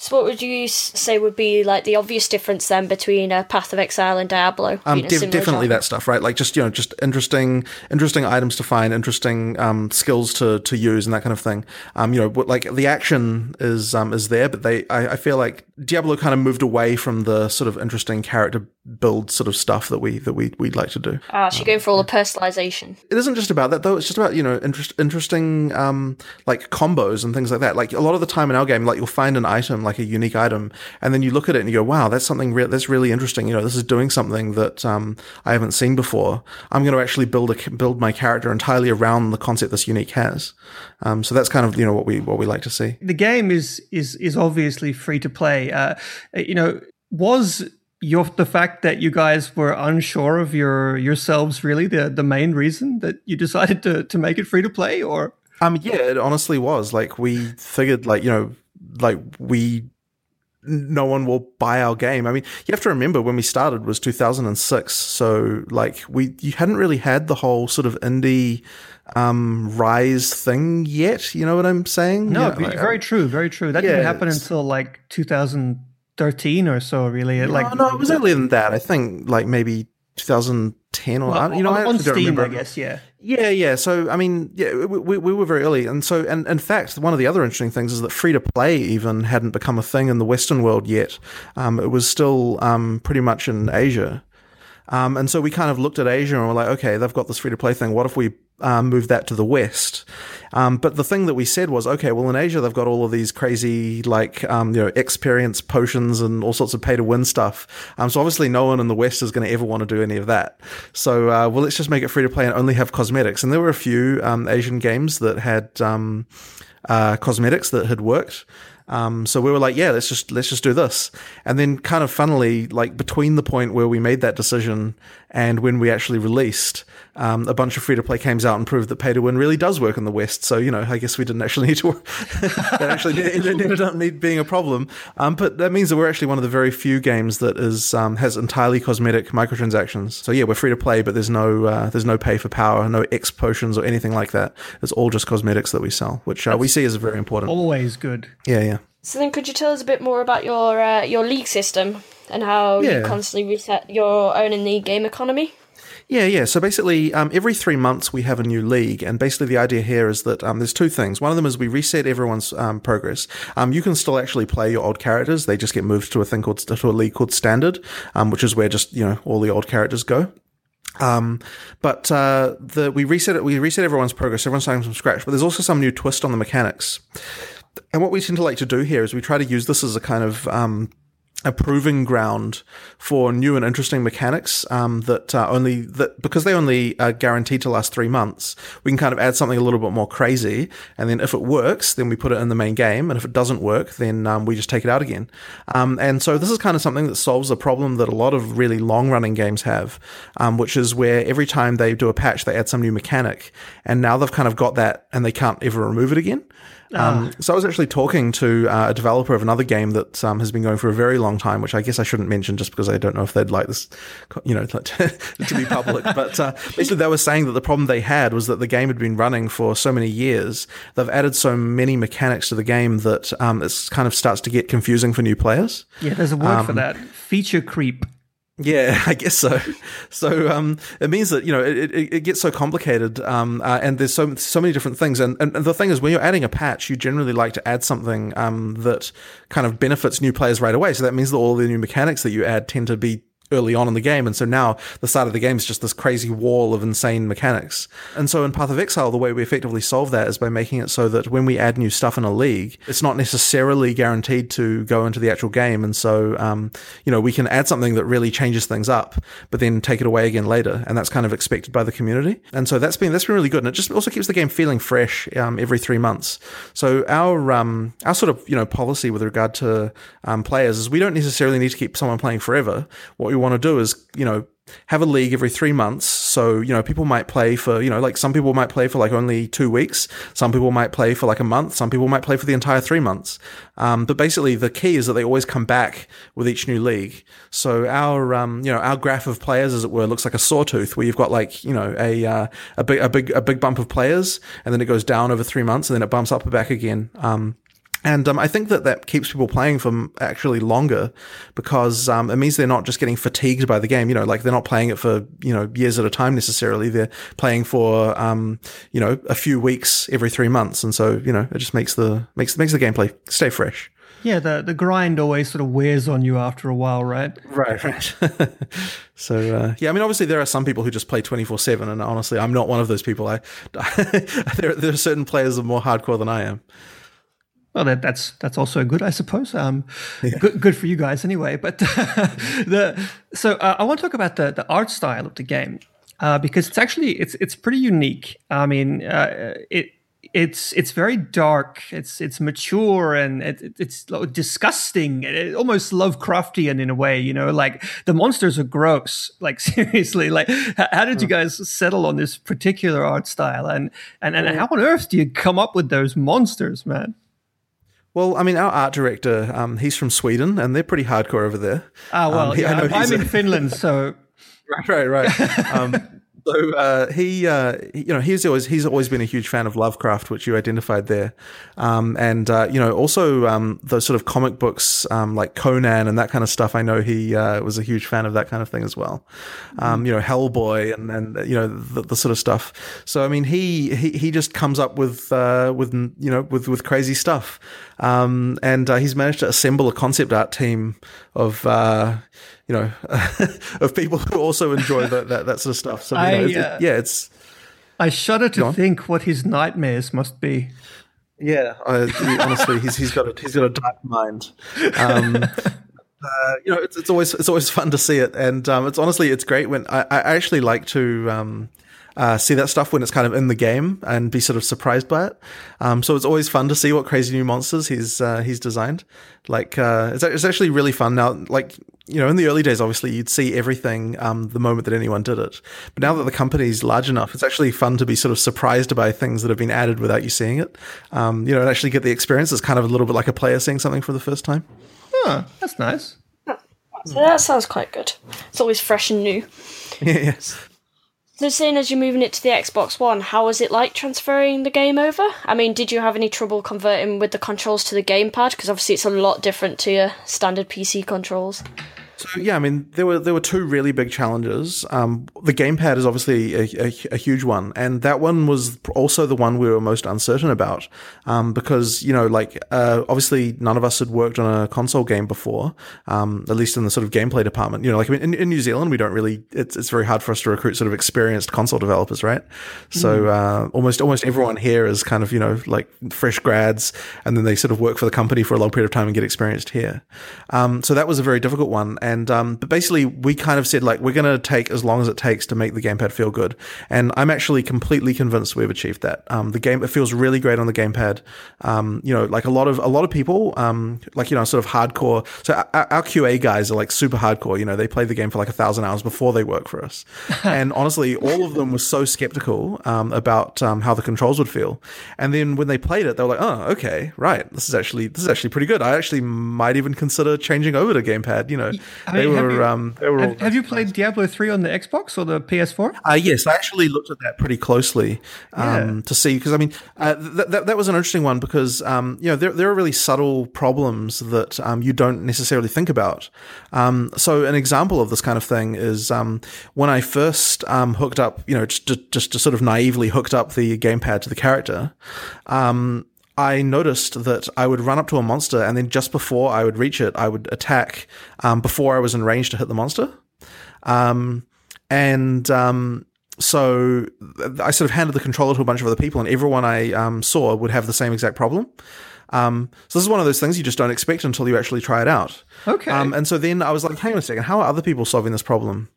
So what would you say would be like the obvious difference then between uh, Path of Exile and Diablo? Um, being a def- similar definitely genre? that stuff, right? Like just you know, just interesting, interesting items to find, interesting um, skills to to use, and that kind of thing. Um, you know, like the action is um, is there, but they, I, I feel like Diablo kind of moved away from the sort of interesting character build sort of stuff that we that we we'd like to do. Ah, so you're going for all the personalization. It isn't just about that though. It's just about you know interest, interesting um, like combos and things like that. Like a lot of the time in our game, like you'll find an item, like a unique item, and then you look at it and you go, "Wow, that's something re- that's really interesting." You know, this is doing something that um, I haven't seen before. I'm going to actually build a build my character entirely around the concept this unique has. Um, so that's kind of you know what we what we like to see. the game is is is obviously free to play. Uh, you know, was your the fact that you guys were unsure of your yourselves really the the main reason that you decided to to make it free to play, or Um, yeah, it honestly was. Like we figured, like you know, like we, no one will buy our game. I mean, you have to remember when we started was 2006, so like we you hadn't really had the whole sort of indie um rise thing yet. You know what I'm saying? no, You know, like, very true, very true. That Yeah, didn't happen until like 2013 or so. Really, It, like no, no, it was earlier than that. I think like maybe 2010 or well, you know, on, I on don't Steam, remember. I guess. Yeah. Yeah, yeah. So, I mean, yeah, we, we, we were very early. And so, and in fact, one of the other interesting things is that free to play even hadn't become a thing in the Western world yet. Um, it was still um, pretty much in Asia. Um, and so we kind of looked at Asia and we're like, okay, they've got this free to play thing. What if we um, move that to the West? Um, but the thing that we said was, okay, well, in Asia, they've got all of these crazy, like, um, you know, experience potions and all sorts of pay to win stuff. Um, so obviously, no one in the West is going to ever want to do any of that. So, uh, well, let's just make it free to play and only have cosmetics. And there were a few um, Asian games that had uh, cosmetics that had worked. Um, so we were like, yeah, let's just let's just do this. And then, kind of funnily, like between the point where we made that decision And when we actually released, um, a bunch of free to play games out and proved that pay to win really does work in the West. So, you know, I guess we didn't actually need to, that actually ended up need being a problem. Um, but that means that we're actually one of the very few games that is, um, has entirely cosmetic microtransactions. So yeah, we're free to play, but there's no, uh, there's no pay for power, no X potions or anything like that. It's all just cosmetics that we sell, which uh, we see as very important. Always good. Yeah, yeah. So then, could you tell us a bit more about your uh, your league system and how Yeah. you constantly reset your own in the game economy? Yeah, yeah. So basically, um, every three months we have a new league, and basically the idea here is that um, there's two things. One of them is we reset everyone's um, progress. Um, you can still actually play your old characters; they just get moved to a thing called to a league called Standard, um, which is where just you know all the old characters go. Um, but uh, the we reset it. We reset everyone's progress. Everyone's starting from scratch. But there's also some new twist on the mechanics. And what we tend to like to do here is we try to use this as a kind of um, a proving ground for new and interesting mechanics um, that uh, only that because they only are guaranteed to last three months. We can kind of add something a little bit more crazy, and then if it works, then we put it in the main game, and if it doesn't work, then um, we just take it out again. Um, and so this is kind of something that solves a problem that a lot of really long running games have, um, which is where every time they do a patch, they add some new mechanic, and now they've kind of got that, and they can't ever remove it again. Um, so I was actually talking to uh, a developer of another game that um, has been going for a very long time, which I guess I shouldn't mention just because I don't know if they'd like this, you know, to, to be public. but uh, basically, they were saying that the problem they had was that the game had been running for so many years. They've added so many mechanics to the game that um, it kind of starts to get confusing for new players. Yeah, there's a word for that. Feature creep. Yeah, I guess so. So um, it means that you know it, it, it gets so complicated, um, uh, and there's so so many different things. And, and the thing is, when you're adding a patch, you generally like to add something um, that kind of benefits new players right away. So that means that all the new mechanics that you add tend to be early on in the game. And so now the start of the game is just this crazy wall of insane mechanics. And so in Path of Exile, the way we effectively solve that is by making it so that when we add new stuff in a league, it's not necessarily guaranteed to go into the actual game. And so, um, you know, we can add something that really changes things up, but then take it away again later. And that's kind of expected by the community. And so that's been, that's been really good. And it just also keeps the game feeling fresh, um, every three months. So our, um, our sort of, you know, policy with regard to, um, players is we don't necessarily need to keep someone playing forever. What we want to do is, you know, have a league every three months. So, you know, people might play for, you know, like some people might play for like only two weeks. Some people might play for like a month. Some people might play for the entire three months. Um, but basically the key is that they always come back with each new league. So our, um, you know, our graph of players, as it were, looks like a sawtooth where you've got like, you know, a, uh, a big, a big, a big bump of players and then it goes down over three months and then it bumps up back again. Um, and um, I think that that keeps people playing for actually longer because um, it means they're not just getting fatigued by the game. You know, like they're not playing it for you know years at a time necessarily. They're playing for um, you know a few weeks every three months, and so you know it just makes the makes makes the gameplay stay fresh. Yeah, the, the grind always sort of wears on you after a while, right? Right, right. so uh, yeah, I mean, obviously there are some people who just play twenty four seven, and honestly, I'm not one of those people. I there there are certain players that are more hardcore than I am. Well, that, that's that's also good, I suppose. Um, good, good for you guys, anyway. But the so uh, I want to talk about the the art style of the game uh, because it's actually it's it's pretty unique. I mean, uh, it it's it's very dark. It's it's mature and it, it's disgusting. It, almost Lovecraftian in a way. You know, like the monsters are gross. Like seriously, like how, how did you guys settle on this particular art style? And and and how on earth do you come up with those monsters, man? Well, I mean, our art director, um, he's from Sweden, and they're pretty hardcore over there. Ah, well, Um, he- yeah, know I'm he's in a- Finland, so right, right, right. Um, so uh, he, uh, you know, he's always he's always been a huge fan of Lovecraft, which you identified there, um, and uh, you know, also um, those sort of comic books um, like Conan and that kind of stuff. I know he uh, was a huge fan of that kind of thing as well. Um, you know, Hellboy and and you know the, the sort of stuff. So I mean, he he, he just comes up with uh, with you know with with crazy stuff, um, and uh, he's managed to assemble a concept art team of. Uh, you know, of people who also enjoy that, that, that sort of stuff. So, you know, I, it's- it- uh, yeah, it's, I shudder to think what his nightmares must be. Yeah, I, honestly, he's he's got a he's got a dark mind. Um, uh, you know, it's it's always it's always fun to see it, and um, it's honestly it's great when I, I actually like to. Um, uh, see that stuff when it's kind of in the game and be sort of surprised by it. Um, so it's always fun to see what crazy new monsters he's uh, he's designed. Like uh, it's, it's actually really fun now. Like you know, in the early days, obviously you'd see everything um, the moment that anyone did it. But now that the company's large enough, it's actually fun to be sort of surprised by things that have been added without you seeing it. Um, you know, and actually get the experience. It's kind of a little bit like a player seeing something for the first time. Oh, that's nice. So that sounds quite good. It's always fresh and new. yes. So, seeing as you're moving it to the Xbox One, how was it like transferring the game over? I mean, did you have any trouble converting with the controls to the gamepad? Because obviously it's a lot different to your standard PC controls. So yeah, I mean, there were there were two really big challenges. Um, the gamepad is obviously a, a, a, huge one, and that one was also the one we were most uncertain about, um, because you know, like uh, obviously none of us had worked on a console game before, um, at least in the sort of gameplay department. You know, like I mean, in, in, New Zealand, we don't really. It's it's very hard for us to recruit sort of experienced console developers, right? So uh, almost almost everyone here is kind of you know like fresh grads, and then they sort of work for the company for a long period of time and get experienced here. Um, so that was a very difficult one. And um, but basically, we kind of said like we're going to take as long as it takes to make the gamepad feel good. And I'm actually completely convinced we've achieved that. Um, the game it feels really great on the gamepad. Um, you know, like a lot of a lot of people, um, like you know, sort of hardcore. So our, our, QA guys are like super hardcore. You know, they play the game for like a thousand hours before they work for us. and honestly, all of them were so skeptical um, about um, how the controls would feel. And then when they played it, they were like, oh, okay, right, this is actually this is actually pretty good. I actually might even consider changing over to gamepad. You know, I they mean, have were. you- um, they were. all- Have, have you played Diablo 3 on the Xbox or the PS4? Uh, yes, I actually looked at that pretty closely um, Yeah. to see because I mean uh, th- that that was an interesting one because um, you know there there are really subtle problems that um, you don't necessarily think about. Um, so an example of this kind of thing is um, when I first um, hooked up, you know, just just, just sort of naively hooked up the gamepad to the character. Um, I noticed that I would run up to a monster, and then just before I would reach it, I would attack um, before I was in range to hit the monster. Um, and um, so I sort of handed the controller to a bunch of other people, and everyone I um, saw would have the same exact problem. Um, so this is one of those things you just don't expect until you actually try it out. Okay. Um, and so then I was like, hang on a second, how are other people solving this problem?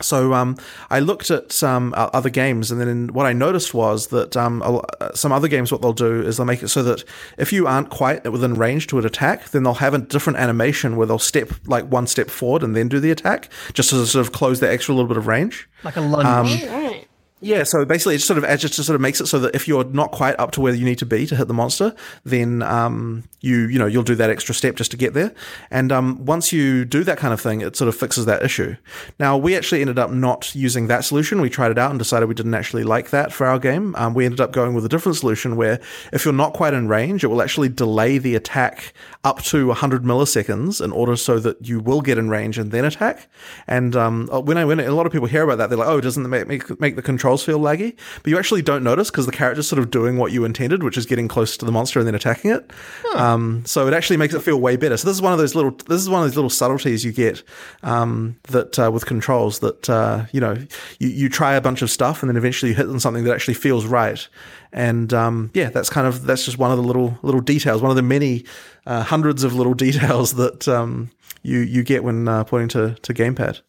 So um, I looked at um, other games, and then what I noticed was that um, a uh, some other games, what they'll do is they'll make it so that if you aren't quite within range to an attack, then they'll have a different animation where they'll step like one step forward and then do the attack, just to sort of close that extra little bit of range. Like a lunge. Right. Yeah, so basically, it sort of just sort of makes it so that if you're not quite up to where you need to be to hit the monster, then um, you you know you'll do that extra step just to get there. And um, once you do that kind of thing, it sort of fixes that issue. Now we actually ended up not using that solution. We tried it out and decided we didn't actually like that for our game. Um, we ended up going with a different solution where if you're not quite in range, it will actually delay the attack up to 100 milliseconds in order so that you will get in range and then attack. And um, when I when a lot of people hear about that, they're like, "Oh, doesn't it make make, the controls feel laggy?" But you actually don't notice because the character's sort of doing what you intended, which is getting close to the monster and then attacking it. Um, so it actually makes it feel way better. So this is one of those little this is one of those little subtleties you get um, that uh, with controls that uh, you know you, you try a bunch of stuff and then eventually you hit on something that actually feels right. And um, yeah, that's kind of that's just one of the little little details, one of the many uh, hundreds of little details that um, you you get when uh, pointing to to gamepad.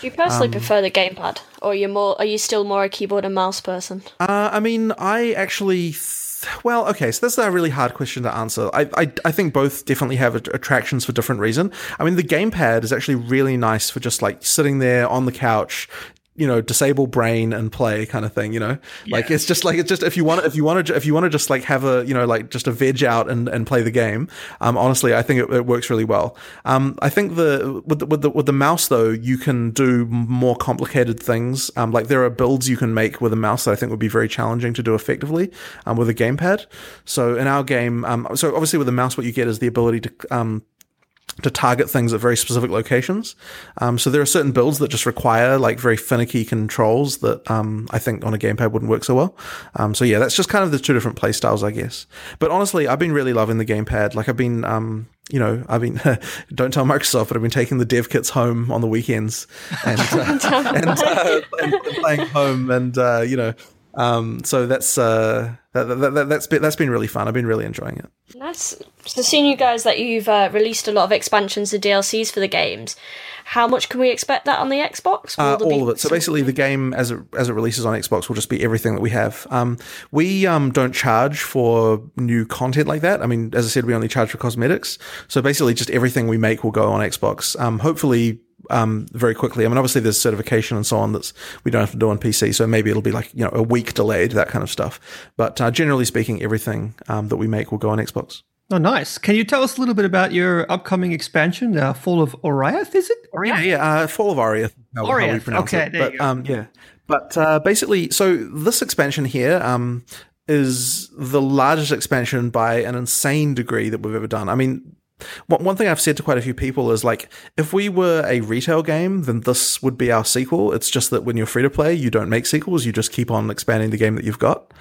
Do you personally prefer the gamepad, or are you more? Are you still more a keyboard and mouse person? Uh, I mean, I actually. Th- well, okay, so that's a really hard question to answer. I, I, I think both definitely have attractions for different reason. I mean, the gamepad is actually really nice for just like sitting there on the couch, you know, disable brain and play kind of thing. You know, like it's just like it's just if you want if you want to if you want to just like have a you know like just a veg out and, and play the game. Um, honestly, I think it, it works really well. Um, I think the with the, with the with the mouse though, you can do more complicated things. Um, like there are builds you can make with a mouse that I think would be very challenging to do effectively um, with a gamepad. So in our game, um, so obviously with the mouse, what you get is the ability to um, to target things at very specific locations. Um, so there are certain builds that just require like very finicky controls that um, I think on a gamepad wouldn't work so well. Um, so yeah, that's just kind of the two different play styles, I guess. But honestly, I've been really loving the gamepad. Like I've been. Um, you know, I've been, don't tell Microsoft, but I've been taking the dev kits home on the weekends and, uh, and, uh, and playing home and, uh, you know, um, so that's, uh, that, that, that, that's been, that's been really fun. I've been really enjoying it. Nice. So, seeing you guys that you've uh, released a lot of expansions and DLCs for the games, how much can we expect that on the Xbox? Uh, there be all of it. So basically, the game as it as it releases on Xbox will just be everything that we have. Um, we um, don't charge for new content like that. I mean, as I said, we only charge for cosmetics. So basically, just everything we make will go on Xbox. Um, hopefully. Um, very quickly. I mean, obviously there's certification and so on that's we don't have to do on PC. So maybe it'll be like, you know, a week delayed, that kind of stuff. But, uh, generally speaking, everything, um, that we make will go on Xbox. Oh, nice. Can you tell us a little bit about your upcoming expansion, uh, Fall of Oriath, is it? Yeah, yeah. Uh, Fall of Oriath. how- how we Oriath, pronounce okay, it. there you but, go. Um, yeah. But uh, basically, so this expansion here um, is the largest expansion by an insane degree that we've ever done. I mean, one thing I've said to quite a few people is like, if we were a retail game, then this would be our sequel. It's just that when you're free to play, you don't make sequels. You just keep on expanding the game that you've got.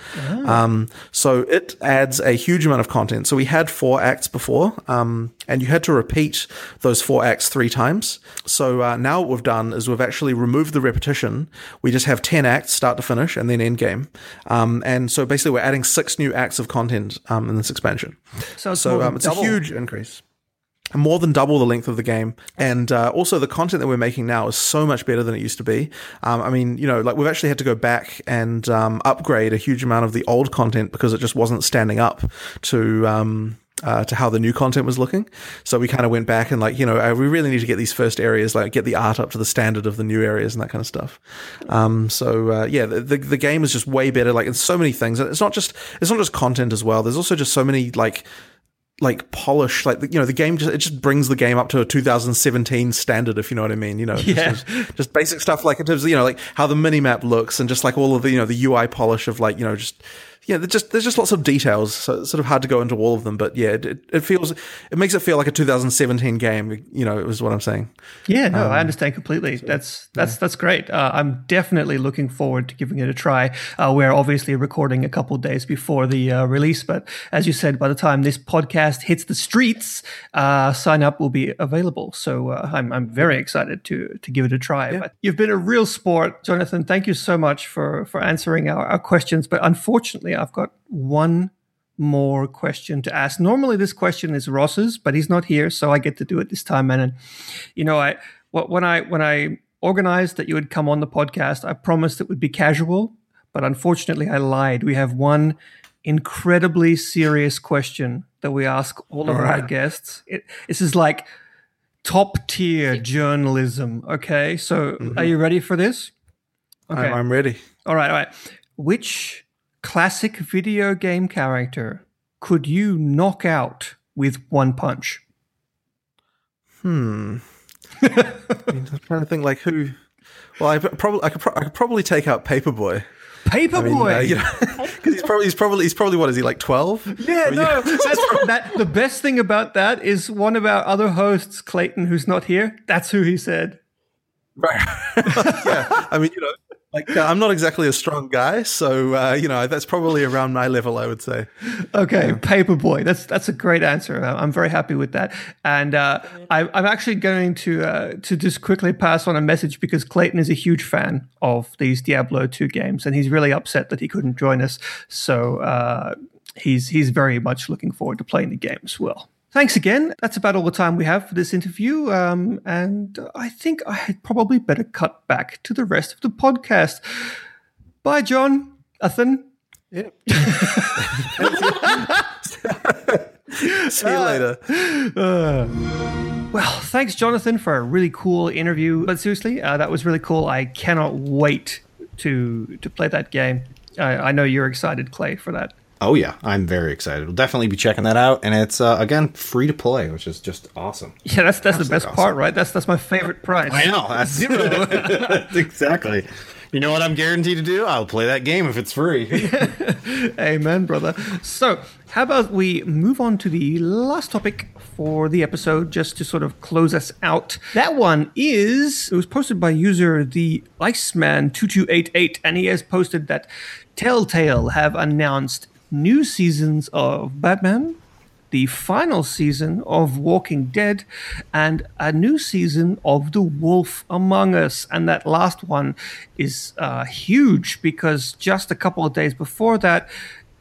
Um, so it adds a huge amount of content. So we had four acts before, um, and you had to repeat those four acts three times. So uh, now what we've done is we've actually removed the repetition. We just have 10 acts start to finish and then end game. Um, and so basically we're adding six new acts of content um, in this expansion. So it's, So um, it's a huge increase. More than double the length of the game, and uh, also the content that we're making now is so much better than it used to be. Um, I mean, you know, like we've actually had to go back and um, upgrade a huge amount of the old content because it just wasn't standing up to um, uh, to how the new content was looking. So we kind of went back and like, you know, uh, we really need to get these first areas, like get the art up to the standard of the new areas and that kind of stuff. Um, so uh, yeah, the, the the game is just way better. Like it's so many things. It's not just it's not just content as well. There's also just so many like like polish like you know the game just it just brings the game up to a 2017 standard if you know what i mean you know just, Yeah. just, just basic stuff like in terms of you know like how the mini map looks and just like all of the you know the ui polish of like you know just yeah there's just there's just lots of details so it's sort of hard to go into all of them but yeah it, it feels it makes it feel like a 2017 game you know is what i'm saying Yeah, no, Um, I understand completely. That's that's that's great. Uh, I'm definitely looking forward to giving it a try. Uh, we're obviously recording a couple days before the uh, release, but as you said, by the time this podcast hits the streets, uh, sign up will be available. So uh, I'm I'm very excited to to give it a try. But you've been a real sport, Jonathan. Thank you so much for for answering our, our questions. But unfortunately, I've got one more question to ask. Normally, this question is Ross's, but he's not here, so I get to do it this time. And, you know, I when I when I organized that you would come on the podcast, I promised it would be casual, but unfortunately, I lied. We have one incredibly serious question that we ask all of our guests. It, this is like top tier journalism. Okay, so mm-hmm. are you ready for this? I'm, I'm ready All right, all right. Which classic video game character could you knock out with one punch? Hmm. I'm trying to think like who well I probably I could, pro- I could probably take out paperboy Paperboy. I mean, uh, you know, because he's probably he's probably he's probably what is he like twelve? yeah, no. That's, that, the best thing about that is one of our other hosts, Clayton, who's not here. That's who he said. Right. yeah. I mean, you know, like uh, I'm not exactly a strong guy, so uh, you know that's probably around my level, I would say. Okay, Paperboy. That's that's a great answer. I'm very happy with that. And uh, I, I'm actually going to uh, to just quickly pass on a message because Clayton is a huge fan of these Diablo 2 games, and he's really upset that he couldn't join us. So uh, he's he's very much looking forward to playing the game as well. Thanks again. That's about all the time we have for this interview. Um, and I think I had probably better cut back to the rest of the podcast. Bye, John. Ethan. Yeah. See you later. Well, thanks, Jonathan, for a really cool interview. But seriously, uh, that was really cool. I cannot wait to to play that game. I, I know you're excited, Clay, for that. Oh yeah, I'm very excited. We'll definitely be checking that out, and it's uh, again free to play, which is just awesome. Yeah, that's that's the best awesome. part, right? That's that's my favorite price. I know that's Zero. That's exactly. You know what I'm guaranteed to do? I'll play that game if it's free. Amen, brother. So, how about we move on to the last topic for the episode, just to sort of close us out? That one is it was posted by user the Iceman2288, and he has posted that Telltale have announced new seasons of Batman, the final season of Walking Dead, and a new season of The Wolf Among Us. And that last one is uh, huge because just a couple of days before that,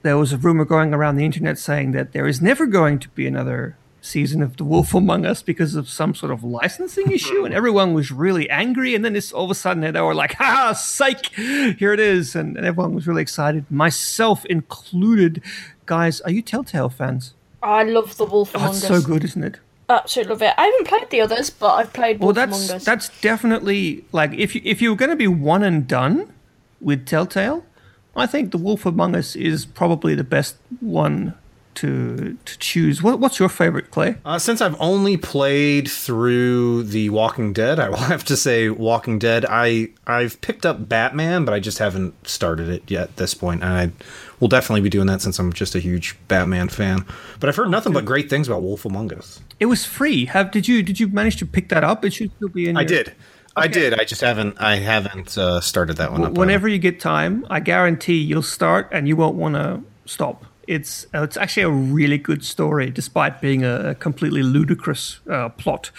there was a rumor going around the internet saying that there is never going to be another season of The Wolf Among Us because of some sort of licensing issue, and everyone was really angry. And then this all of a sudden they were like, "Ha, psych! Here it is!" And, and everyone was really excited, myself included. Guys, are you Telltale fans? I love the Wolf Oh, Among it's Us. so good, isn't it? Absolutely love it. I haven't played the others, but I've played Well, Wolf that's Among Us. that's definitely like if you if you were going to be one and done with Telltale, I think The Wolf Among Us is probably the best one to to choose. What, what's your favorite, Clay? Uh, since I've only played through The Walking Dead, I will have to say Walking Dead. I I've picked up Batman, but I just haven't started it yet at this point, and I will definitely be doing that since I'm just a huge Batman fan. But I've heard nothing but great things about Wolf Among Us. It was free. Have did you did you manage to pick that up? It should still be in. I your- did. I did. I just haven't. I haven't uh, started that one up. Whenever you get time, I guarantee you'll start and you won't want to stop. It's uh, it's actually a really good story, despite being a, a completely ludicrous uh, plot.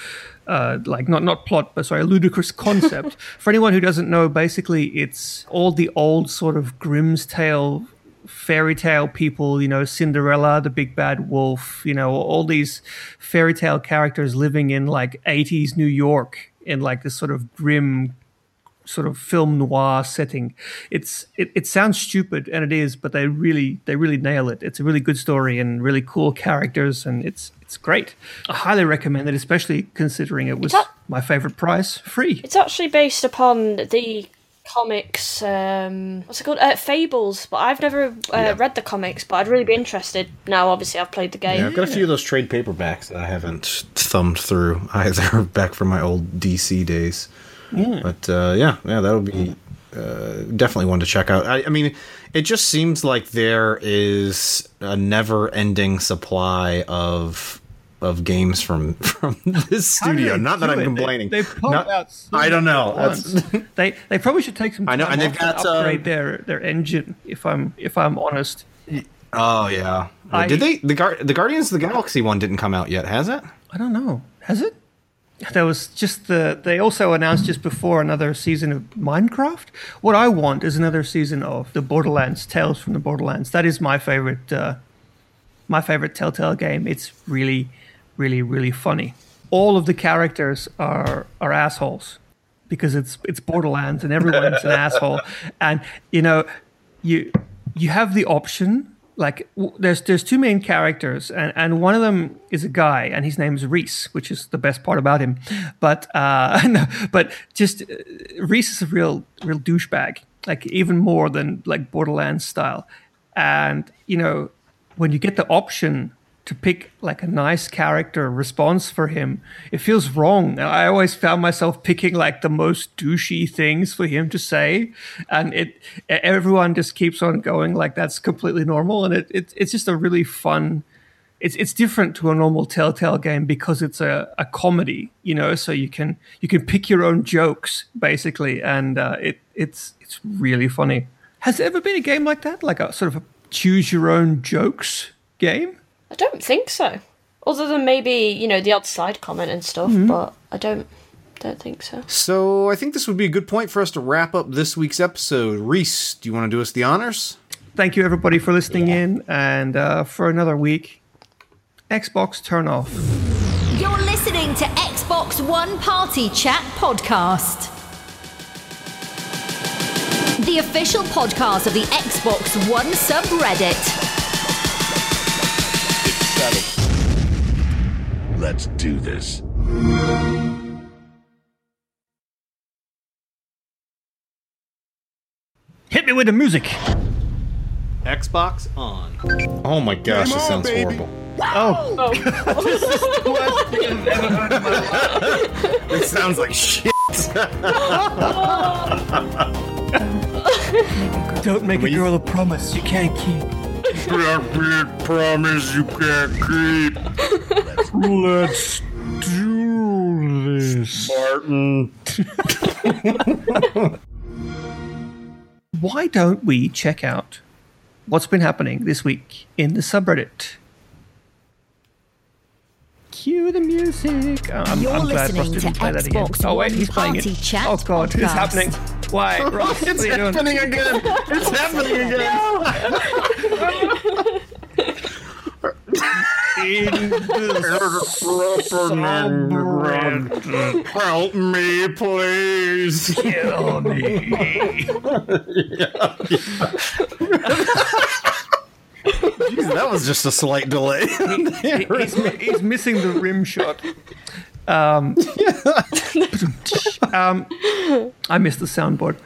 Uh, like not not plot, but sorry, a ludicrous concept. For anyone who doesn't know, basically it's all the old sort of Grimm's tale fairy tale people, you know, Cinderella, the big bad wolf, you know, all these fairy tale characters living in like 80s New York in like this sort of grim sort of film noir setting. It's it, it sounds stupid and it is, but they really they really nail it. It's a really good story and really cool characters and it's it's great. I highly recommend it, especially considering it was that- my favorite price, free. It's actually based upon the comics. Um, what's it called? Uh, Fables. But I've never uh, read the comics. But I'd really be interested. Now, obviously, I've played the game. Yeah, I've got a few of those trade paperbacks that I haven't thumbed through either, back from my old DC days. But uh, yeah, yeah, that'll be uh, definitely one to check out. I, I mean, it just seems like there is a never-ending supply of of games from from this studio. Not that I'm it? Complaining. They, pump Not- out. so I don't know. That's- they they probably should take some. I know, time and they've to got, uh, upgrade their their engine. If I'm if I'm honest, oh yeah. I- Did they the Gar- the Guardians of the Galaxy one didn't come out yet? Has it? I don't know. Has it? There was just the. They also announced just before another season of Minecraft. What I want is another season of the Borderlands, Tales from the Borderlands. That is my favorite. Uh, my favorite Telltale game. It's really, really, really funny. All of the characters are are assholes because it's it's Borderlands and everyone's an asshole. And you know, you you have the option. Like w- there's there's two main characters, and, and one of them is a guy, and his name is Rhys, which is the best part about him. But uh, no, but just uh, Rhys is a real real douchebag, like even more than like Borderlands style. And you know, when you get the option to pick like a nice character response for him, it feels wrong. I always found myself picking like the most douchey things for him to say, and it everyone just keeps on going like that's completely normal, and it, it it's just a really fun. It's it's different to a normal Telltale game because it's a, a comedy, you know. So you can you can pick your own jokes basically, and uh, it it's it's really funny. Has there ever been a game like that, like a sort of a choose your own jokes game? I don't think so. Other than maybe you know the odd side comment and stuff. Mm-hmm. But I don't don't think so. So I think this would be a good point for us to wrap up this week's episode. Rhys, do you want to do us the honors? Thank you everybody for listening in, and uh, for another week, Xbox turn off. You're listening to Xbox One Party Chat Podcast. The official podcast of the Xbox One subreddit. Let's do this. Hit me with the music. Xbox on. Oh my gosh, Game this on, sounds baby. horrible. Oh, It sounds like shit. don't make a girl a promise you can't keep. Promise you can't keep. Let's do this. Martin. Why don't we check out what's been happening this week in the subreddit? Cue the music. Oh, I'm, You're I'm glad Ross didn't play Xbox that again. Oh wait, he's playing it. Oh god, podcast. it's happening. Why, Ross? it's happening doing? again. It's happening again. Help me, please. Kill me. yeah, yeah. Jeez, that was just a slight delay. he, he's, he's, missing the rim shot. Um, um, I missed the soundboard.